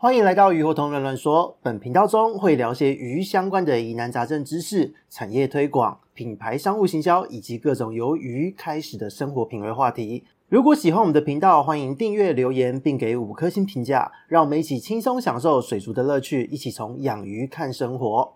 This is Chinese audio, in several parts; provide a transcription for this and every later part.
欢迎来到鱼活通乱乱说。本频道中会聊些鱼相关的疑难杂症知识、产业推广、品牌商务行销以及各种由鱼开始的生活品味话题。如果喜欢我们的频道，欢迎订阅、留言，并给五颗星评价，让我们一起轻松享受水族的乐趣，一起从养鱼看生活。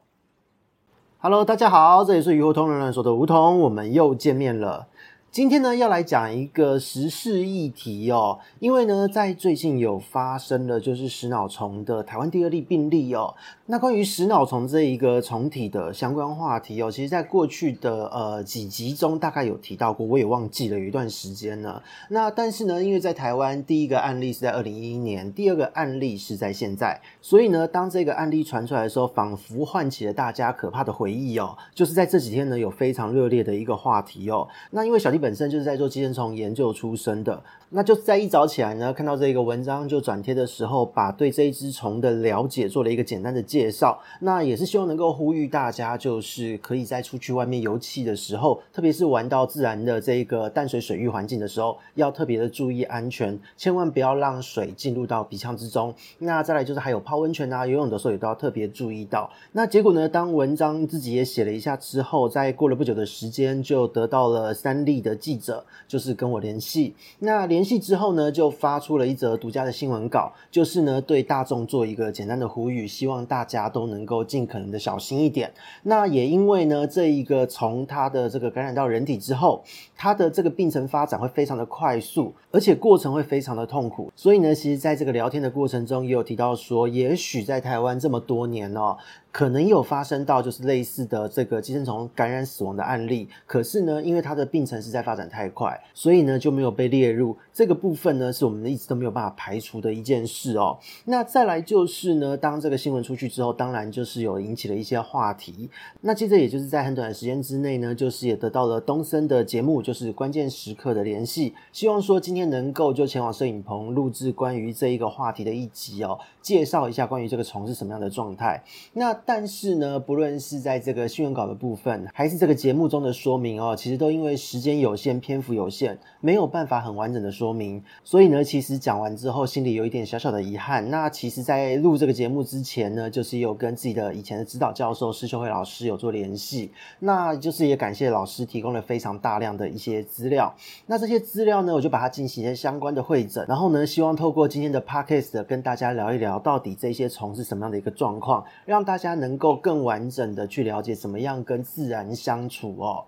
Hello，大家好，这里是鱼活通乱乱说的梧桐，我们又见面了。今天呢，要来讲一个时事议题哦，因为呢，在最近有发生了就是食脑虫的台湾第二例病例哦。那关于食脑虫这一个虫体的相关话题哦，其实在过去的呃几集中大概有提到过，我也忘记了有一段时间了。那但是呢，因为在台湾第一个案例是在二零一一年，第二个案例是在现在，所以呢，当这个案例传出来的时候，仿佛唤起了大家可怕的回忆哦。就是在这几天呢，有非常热烈的一个话题哦。那因为小弟。本身就是在做寄生虫研究出身的，那就是在一早起来呢，看到这个文章就转贴的时候，把对这一只虫的了解做了一个简单的介绍。那也是希望能够呼吁大家，就是可以在出去外面游憩的时候，特别是玩到自然的这个淡水水域环境的时候，要特别的注意安全，千万不要让水进入到鼻腔之中。那再来就是还有泡温泉啊、游泳的时候也都要特别注意到。那结果呢，当文章自己也写了一下之后，在过了不久的时间，就得到了三例的。记者就是跟我联系，那联系之后呢，就发出了一则独家的新闻稿，就是呢对大众做一个简单的呼吁，希望大家都能够尽可能的小心一点。那也因为呢，这一个从他的这个感染到人体之后，他的这个病程发展会非常的快速，而且过程会非常的痛苦，所以呢，其实在这个聊天的过程中，也有提到说，也许在台湾这么多年哦。可能有发生到就是类似的这个寄生虫感染死亡的案例，可是呢，因为它的病程实在发展太快，所以呢就没有被列入这个部分呢，是我们一直都没有办法排除的一件事哦。那再来就是呢，当这个新闻出去之后，当然就是有引起了一些话题。那接着也就是在很短的时间之内呢，就是也得到了东森的节目，就是关键时刻的联系，希望说今天能够就前往摄影棚录制关于这一个话题的一集哦，介绍一下关于这个虫是什么样的状态。那但是呢，不论是在这个新闻稿的部分，还是这个节目中的说明哦，其实都因为时间有限、篇幅有限，没有办法很完整的说明。所以呢，其实讲完之后，心里有一点小小的遗憾。那其实，在录这个节目之前呢，就是有跟自己的以前的指导教授施秀慧老师有做联系，那就是也感谢老师提供了非常大量的一些资料。那这些资料呢，我就把它进行一些相关的汇整，然后呢，希望透过今天的 podcast 跟大家聊一聊，到底这些虫是什么样的一个状况，让大家。它能够更完整的去了解怎么样跟自然相处哦，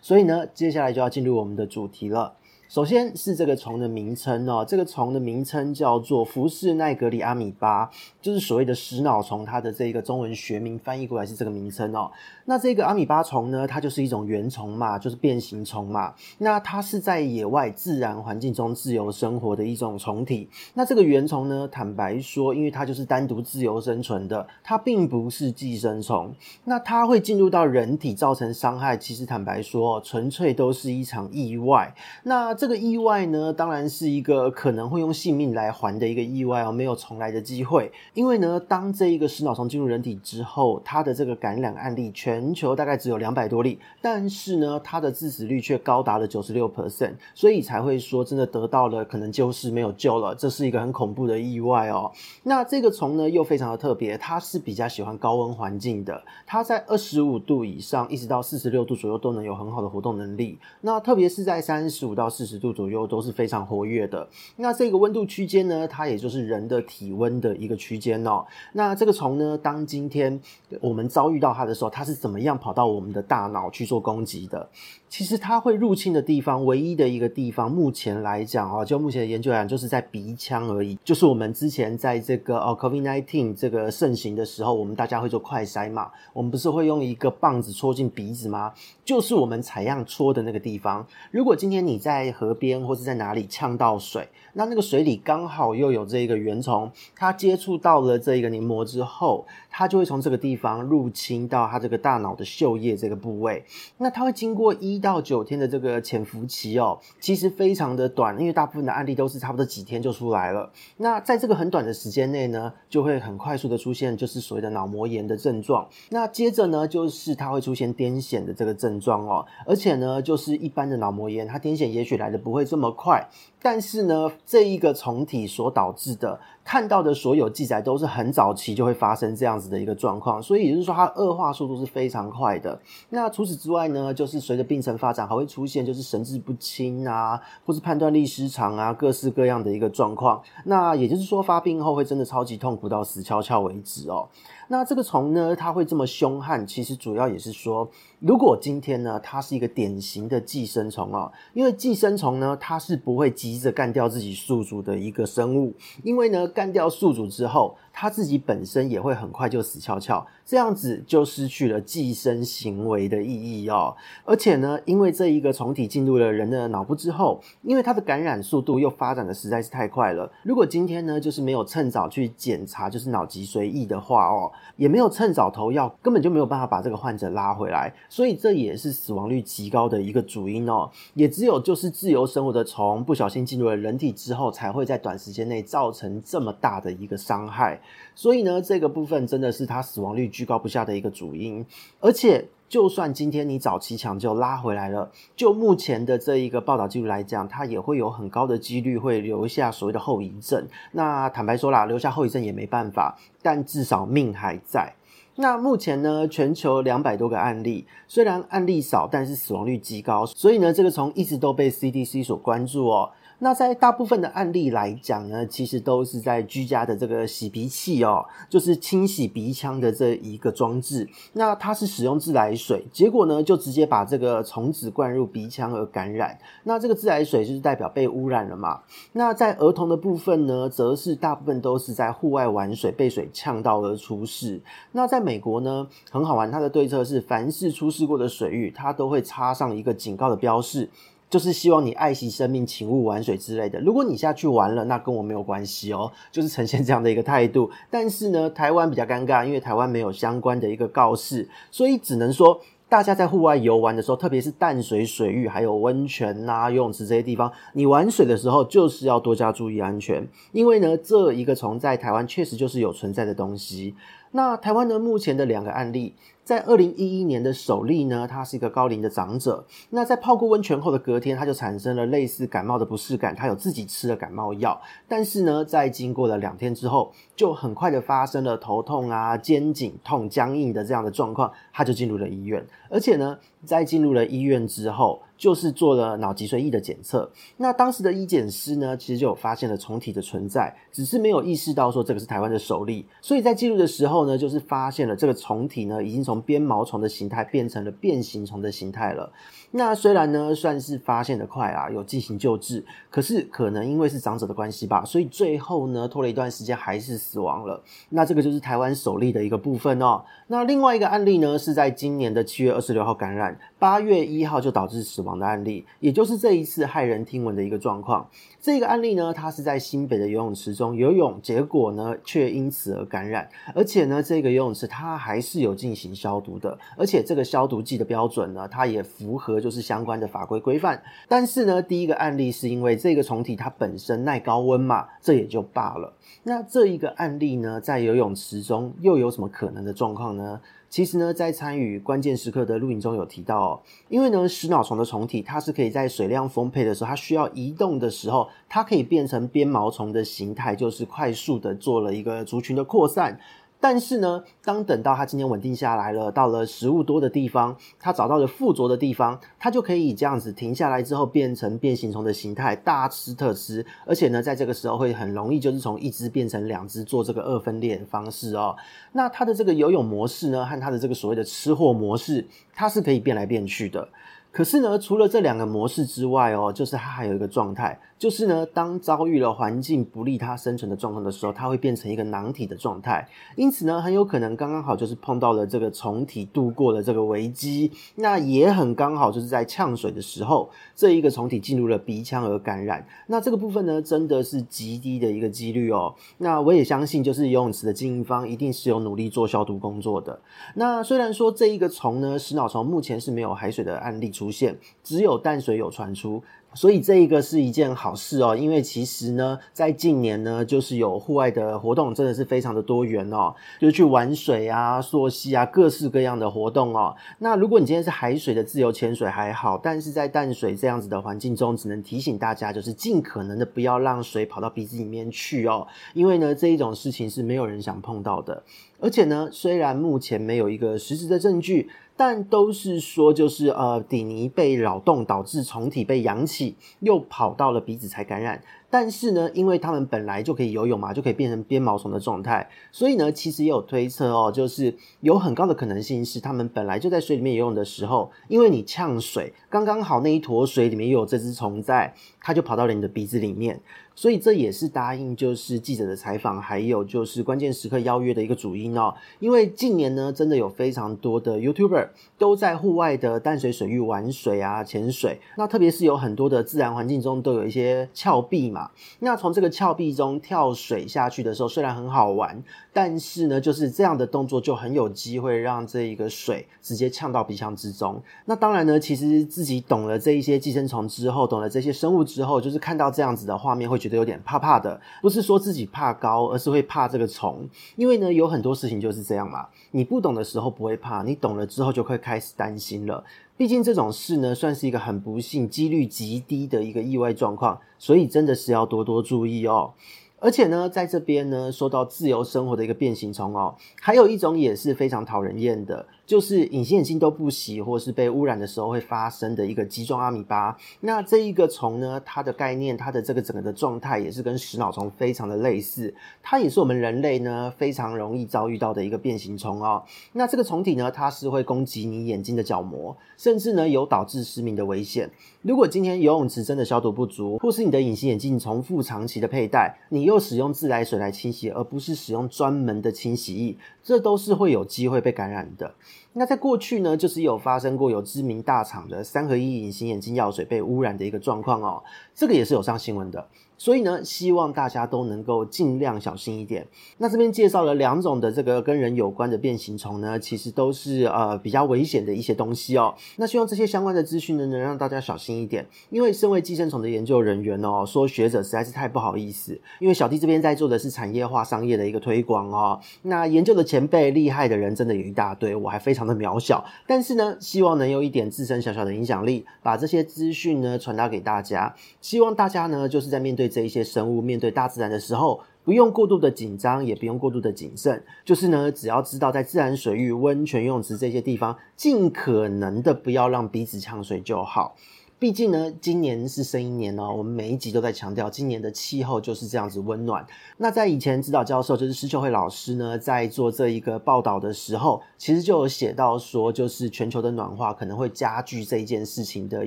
所以呢，接下来就要进入我们的主题了。首先是这个虫的名称哦，这个虫的名称叫做福士奈格里阿米巴，就是所谓的食脑虫，它的这个中文学名翻译过来是这个名称哦。那这个阿米巴虫呢，它就是一种原虫嘛，就是变形虫嘛。那它是在野外自然环境中自由生活的一种虫体。那这个原虫呢，坦白说，因为它就是单独自由生存的，它并不是寄生虫。那它会进入到人体造成伤害，其实坦白说，纯粹都是一场意外。那这个意外呢，当然是一个可能会用性命来还的一个意外哦，没有重来的机会。因为呢，当这一个食脑虫进入人体之后，它的这个感染案例全球大概只有两百多例，但是呢，它的致死率却高达了九十六 percent，所以才会说真的得到了可能就是没有救了，这是一个很恐怖的意外哦。那这个虫呢，又非常的特别，它是比较喜欢高温环境的，它在二十五度以上一直到四十六度左右都能有很好的活动能力。那特别是在三十五到四十度左右都是非常活跃的。那这个温度区间呢，它也就是人的体温的一个区间哦。那这个虫呢，当今天我们遭遇到它的时候，它是怎怎么样跑到我们的大脑去做攻击的？其实它会入侵的地方，唯一的一个地方，目前来讲啊，就目前的研究来讲，就是在鼻腔而已。就是我们之前在这个哦 COVID-19 这个盛行的时候，我们大家会做快筛嘛，我们不是会用一个棒子戳进鼻子吗？就是我们采样戳的那个地方。如果今天你在河边或是在哪里呛到水，那那个水里刚好又有这个原虫，它接触到了这个黏膜之后，它就会从这个地方入侵到它这个大脑的嗅叶这个部位。那它会经过一一到九天的这个潜伏期哦，其实非常的短，因为大部分的案例都是差不多几天就出来了。那在这个很短的时间内呢，就会很快速的出现就是所谓的脑膜炎的症状。那接着呢，就是它会出现癫痫的这个症状哦，而且呢，就是一般的脑膜炎，它癫痫也许来的不会这么快，但是呢，这一个虫体所导致的。看到的所有记载都是很早期就会发生这样子的一个状况，所以也就是说它恶化速度是非常快的。那除此之外呢，就是随着病程发展，还会出现就是神志不清啊，或是判断力失常啊，各式各样的一个状况。那也就是说发病后会真的超级痛苦到死翘翘为止哦。那这个虫呢，它会这么凶悍，其实主要也是说，如果今天呢，它是一个典型的寄生虫哦，因为寄生虫呢，它是不会急着干掉自己宿主的一个生物，因为呢，干掉宿主之后，它自己本身也会很快就死翘翘，这样子就失去了寄生行为的意义哦。而且呢，因为这一个虫体进入了人的脑部之后，因为它的感染速度又发展的实在是太快了，如果今天呢，就是没有趁早去检查，就是脑脊髓液的话哦。也没有趁早投药，根本就没有办法把这个患者拉回来，所以这也是死亡率极高的一个主因哦。也只有就是自由生活的虫不小心进入了人体之后，才会在短时间内造成这么大的一个伤害。所以呢，这个部分真的是它死亡率居高不下的一个主因，而且。就算今天你早期抢救拉回来了，就目前的这一个报道记录来讲，它也会有很高的几率会留下所谓的后遗症。那坦白说啦，留下后遗症也没办法，但至少命还在。那目前呢，全球两百多个案例，虽然案例少，但是死亡率极高，所以呢，这个虫一直都被 CDC 所关注哦。那在大部分的案例来讲呢，其实都是在居家的这个洗鼻器哦，就是清洗鼻腔的这一个装置。那它是使用自来水，结果呢就直接把这个虫子灌入鼻腔而感染。那这个自来水就是代表被污染了嘛？那在儿童的部分呢，则是大部分都是在户外玩水被水呛到而出事。那在美国呢，很好玩，它的对策是凡是出事过的水域，它都会插上一个警告的标示。就是希望你爱惜生命，请勿玩水之类的。如果你下去玩了，那跟我没有关系哦，就是呈现这样的一个态度。但是呢，台湾比较尴尬，因为台湾没有相关的一个告示，所以只能说大家在户外游玩的时候，特别是淡水水域、还有温泉呐、啊、游泳池这些地方，你玩水的时候就是要多加注意安全，因为呢，这一个虫在台湾确实就是有存在的东西。那台湾呢，目前的两个案例。在二零一一年的首例呢，他是一个高龄的长者。那在泡过温泉后的隔天，他就产生了类似感冒的不适感，他有自己吃了感冒药。但是呢，在经过了两天之后，就很快的发生了头痛啊、肩颈痛、僵硬的这样的状况，他就进入了医院。而且呢，在进入了医院之后，就是做了脑脊髓液的检测。那当时的医检师呢，其实就有发现了虫体的存在，只是没有意识到说这个是台湾的首例。所以在记录的时候呢，就是发现了这个虫体呢，已经从鞭毛虫的形态变成了变形虫的形态了。那虽然呢，算是发现的快啊，有进行救治，可是可能因为是长者的关系吧，所以最后呢，拖了一段时间还是死亡了。那这个就是台湾首例的一个部分哦。那另外一个案例呢，是在今年的七月二十六号感染，八月一号就导致死亡的案例，也就是这一次骇人听闻的一个状况。这个案例呢，它是在新北的游泳池中游泳，结果呢却因此而感染，而且呢，这个游泳池它还是有进行消毒的，而且这个消毒剂的标准呢，它也符合就是相关的法规规范。但是呢，第一个案例是因为这个虫体它本身耐高温嘛，这也就罢了。那这一个案例呢，在游泳池中又有什么可能的状况呢？其实呢，在参与关键时刻的录影中有提到哦，因为呢，食脑虫的虫虫体它是可以在水量丰沛的时候，它需要移动的时候，它可以变成鞭毛虫的形态，就是快速的做了一个族群的扩散。但是呢，当等到它今天稳定下来了，到了食物多的地方，它找到了附着的地方，它就可以这样子停下来之后，变成变形虫的形态，大吃特吃。而且呢，在这个时候会很容易就是从一只变成两只，做这个二分裂的方式哦。那它的这个游泳模式呢，和它的这个所谓的吃货模式，它是可以变来变去的。可是呢，除了这两个模式之外哦，就是它还有一个状态。就是呢，当遭遇了环境不利它生存的状况的时候，它会变成一个囊体的状态。因此呢，很有可能刚刚好就是碰到了这个虫体度过了这个危机，那也很刚好就是在呛水的时候，这一个虫体进入了鼻腔而感染。那这个部分呢，真的是极低的一个几率哦。那我也相信，就是游泳池的经营方一定是有努力做消毒工作的。那虽然说这一个虫呢，食脑虫目前是没有海水的案例出现，只有淡水有传出。所以这一个是一件好事哦，因为其实呢，在近年呢，就是有户外的活动真的是非常的多元哦，就是去玩水啊、溯溪啊，各式各样的活动哦。那如果你今天是海水的自由潜水还好，但是在淡水这样子的环境中，只能提醒大家，就是尽可能的不要让水跑到鼻子里面去哦，因为呢，这一种事情是没有人想碰到的。而且呢，虽然目前没有一个实质的证据。但都是说，就是呃，底泥被扰动导致虫体被扬起，又跑到了鼻子才感染。但是呢，因为他们本来就可以游泳嘛，就可以变成鞭毛虫的状态，所以呢，其实也有推测哦，就是有很高的可能性是他们本来就在水里面游泳的时候，因为你呛水，刚刚好那一坨水里面又有这只虫在，它就跑到了你的鼻子里面。所以这也是答应就是记者的采访，还有就是关键时刻邀约的一个主因哦。因为近年呢，真的有非常多的 YouTuber 都在户外的淡水水域玩水啊、潜水。那特别是有很多的自然环境中都有一些峭壁嘛。那从这个峭壁中跳水下去的时候，虽然很好玩，但是呢，就是这样的动作就很有机会让这一个水直接呛到鼻腔之中。那当然呢，其实自己懂了这一些寄生虫之后，懂了这些生物之后，就是看到这样子的画面会觉。觉得有点怕怕的，不是说自己怕高，而是会怕这个虫。因为呢，有很多事情就是这样嘛。你不懂的时候不会怕，你懂了之后就会开始担心了。毕竟这种事呢，算是一个很不幸、几率极低的一个意外状况，所以真的是要多多注意哦。而且呢，在这边呢，说到自由生活的一个变形虫哦，还有一种也是非常讨人厌的。就是隐形眼镜都不洗，或是被污染的时候会发生的一个棘状阿米巴。那这一个虫呢，它的概念，它的这个整个的状态也是跟食脑虫非常的类似。它也是我们人类呢非常容易遭遇到的一个变形虫哦。那这个虫体呢，它是会攻击你眼睛的角膜，甚至呢有导致失明的危险。如果今天游泳池真的消毒不足，或是你的隐形眼镜重复长期的佩戴，你又使用自来水来清洗，而不是使用专门的清洗液，这都是会有机会被感染的。那在过去呢，就是有发生过有知名大厂的三合一隐形眼镜药水被污染的一个状况哦，这个也是有上新闻的。所以呢，希望大家都能够尽量小心一点。那这边介绍了两种的这个跟人有关的变形虫呢，其实都是呃比较危险的一些东西哦。那希望这些相关的资讯呢，能让大家小心一点。因为身为寄生虫的研究人员哦，说学者实在是太不好意思。因为小弟这边在做的是产业化商业的一个推广哦。那研究的前辈厉害的人真的有一大堆，我还非常的渺小。但是呢，希望能有一点自身小小的影响力，把这些资讯呢传达给大家。希望大家呢，就是在面对这一些生物面对大自然的时候，不用过度的紧张，也不用过度的谨慎，就是呢，只要知道在自然水域、温泉、泳池这些地方，尽可能的不要让鼻子呛水就好。毕竟呢，今年是生一年哦，我们每一集都在强调，今年的气候就是这样子温暖。那在以前指导教授就是施秀慧老师呢，在做这一个报道的时候，其实就有写到说，就是全球的暖化可能会加剧这一件事情的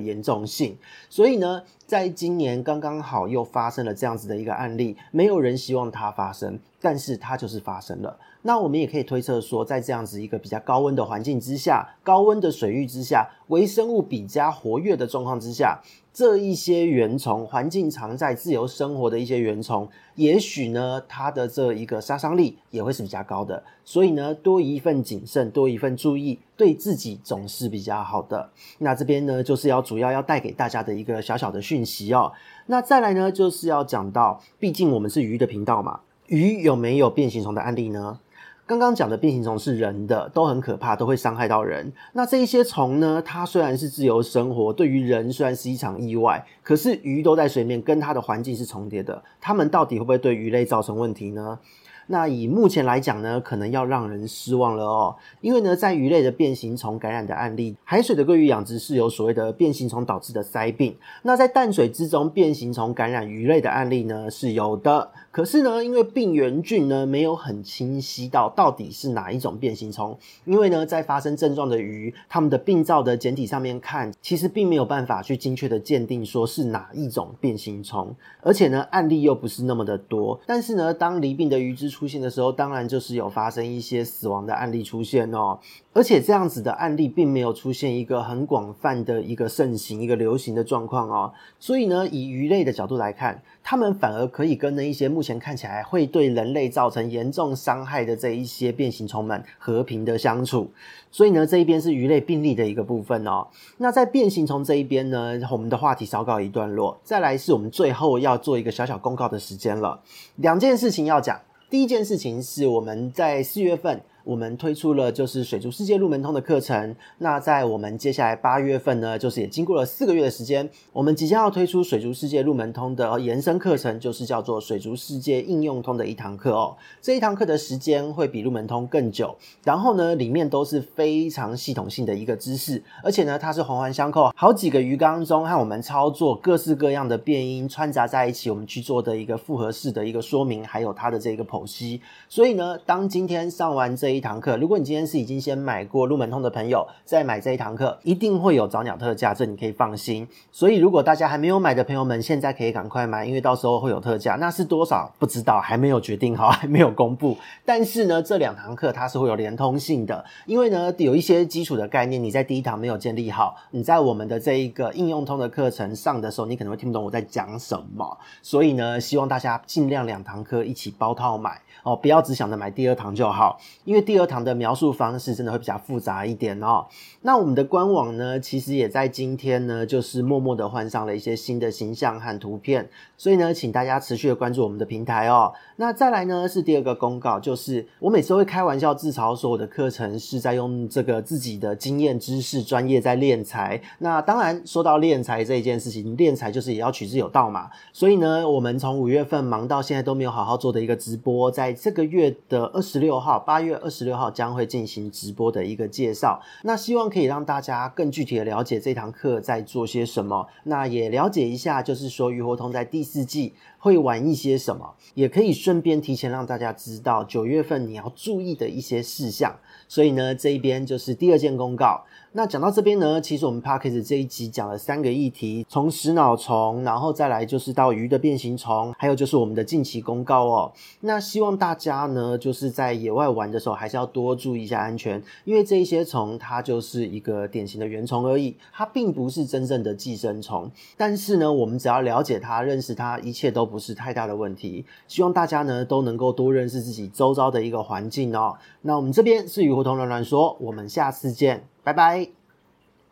严重性。所以呢，在今年刚刚好又发生了这样子的一个案例，没有人希望它发生，但是它就是发生了。那我们也可以推测说，在这样子一个比较高温的环境之下，高温的水域之下，微生物比较活跃的状况之下，这一些原虫，环境常在、自由生活的一些原虫，也许呢，它的这一个杀伤力也会是比较高的。所以呢，多一份谨慎，多一份注意，对自己总是比较好的。那这边呢，就是要主要要带给大家的一个小小的讯息哦。那再来呢，就是要讲到，毕竟我们是鱼的频道嘛，鱼有没有变形虫的案例呢？刚刚讲的变形虫是人的，都很可怕，都会伤害到人。那这一些虫呢，它虽然是自由生活，对于人虽然是一场意外，可是鱼都在水面，跟它的环境是重叠的，它们到底会不会对鱼类造成问题呢？那以目前来讲呢，可能要让人失望了哦。因为呢，在鱼类的变形虫感染的案例，海水的鲑鱼养殖是有所谓的变形虫导致的鳃病。那在淡水之中，变形虫感染鱼类的案例呢是有的。可是呢，因为病原菌呢没有很清晰到到底是哪一种变形虫，因为呢，在发生症状的鱼，它们的病灶的简体上面看，其实并没有办法去精确的鉴定说是哪一种变形虫，而且呢，案例又不是那么的多。但是呢，当离病的鱼只出现的时候，当然就是有发生一些死亡的案例出现哦。而且这样子的案例并没有出现一个很广泛的一个盛行、一个流行的状况哦。所以呢，以鱼类的角度来看，他们反而可以跟那一些目前看起来会对人类造成严重伤害的这一些变形虫们和平的相处。所以呢，这一边是鱼类病例的一个部分哦。那在变形虫这一边呢，我们的话题稍告一段落。再来是我们最后要做一个小小公告的时间了，两件事情要讲。第一件事情是我们在四月份。我们推出了就是水族世界入门通的课程。那在我们接下来八月份呢，就是也经过了四个月的时间，我们即将要推出水族世界入门通的延伸课程，就是叫做水族世界应用通的一堂课哦。这一堂课的时间会比入门通更久，然后呢，里面都是非常系统性的一个知识，而且呢，它是环环相扣，好几个鱼缸中和我们操作各式各样的变音穿杂在一起，我们去做的一个复合式的一个说明，还有它的这个剖析。所以呢，当今天上完这一堂课，如果你今天是已经先买过入门通的朋友，再买这一堂课，一定会有早鸟特价，这你可以放心。所以，如果大家还没有买的朋友们，现在可以赶快买，因为到时候会有特价，那是多少不知道，还没有决定好，还没有公布。但是呢，这两堂课它是会有连通性的，因为呢，有一些基础的概念你在第一堂没有建立好，你在我们的这一个应用通的课程上的时候，你可能会听不懂我在讲什么。所以呢，希望大家尽量两堂课一起包套买哦，不要只想着买第二堂就好，因为第二堂。的描述方式真的会比较复杂一点哦。那我们的官网呢，其实也在今天呢，就是默默的换上了一些新的形象和图片，所以呢，请大家持续的关注我们的平台哦。那再来呢，是第二个公告，就是我每次会开玩笑自嘲说，我的课程是在用这个自己的经验、知识、专业在练财。那当然，说到练财这一件事情，练财就是也要取之有道嘛。所以呢，我们从五月份忙到现在都没有好好做的一个直播，在这个月的二十六号，八月二十六号。将会进行直播的一个介绍，那希望可以让大家更具体的了解这堂课在做些什么，那也了解一下，就是说鱼活通在第四季会玩一些什么，也可以顺便提前让大家知道九月份你要注意的一些事项。所以呢，这一边就是第二件公告。那讲到这边呢，其实我们 Podcast 这一集讲了三个议题，从食脑虫，然后再来就是到鱼的变形虫，还有就是我们的近期公告哦。那希望大家呢，就是在野外玩的时候，还是要多注意一下安全，因为这一些虫它就是一个典型的原虫而已，它并不是真正的寄生虫。但是呢，我们只要了解它、认识它，一切都不是太大的问题。希望大家呢都能够多认识自己周遭的一个环境哦。那我们这边是雨胡同乱乱说，我们下次见。拜拜。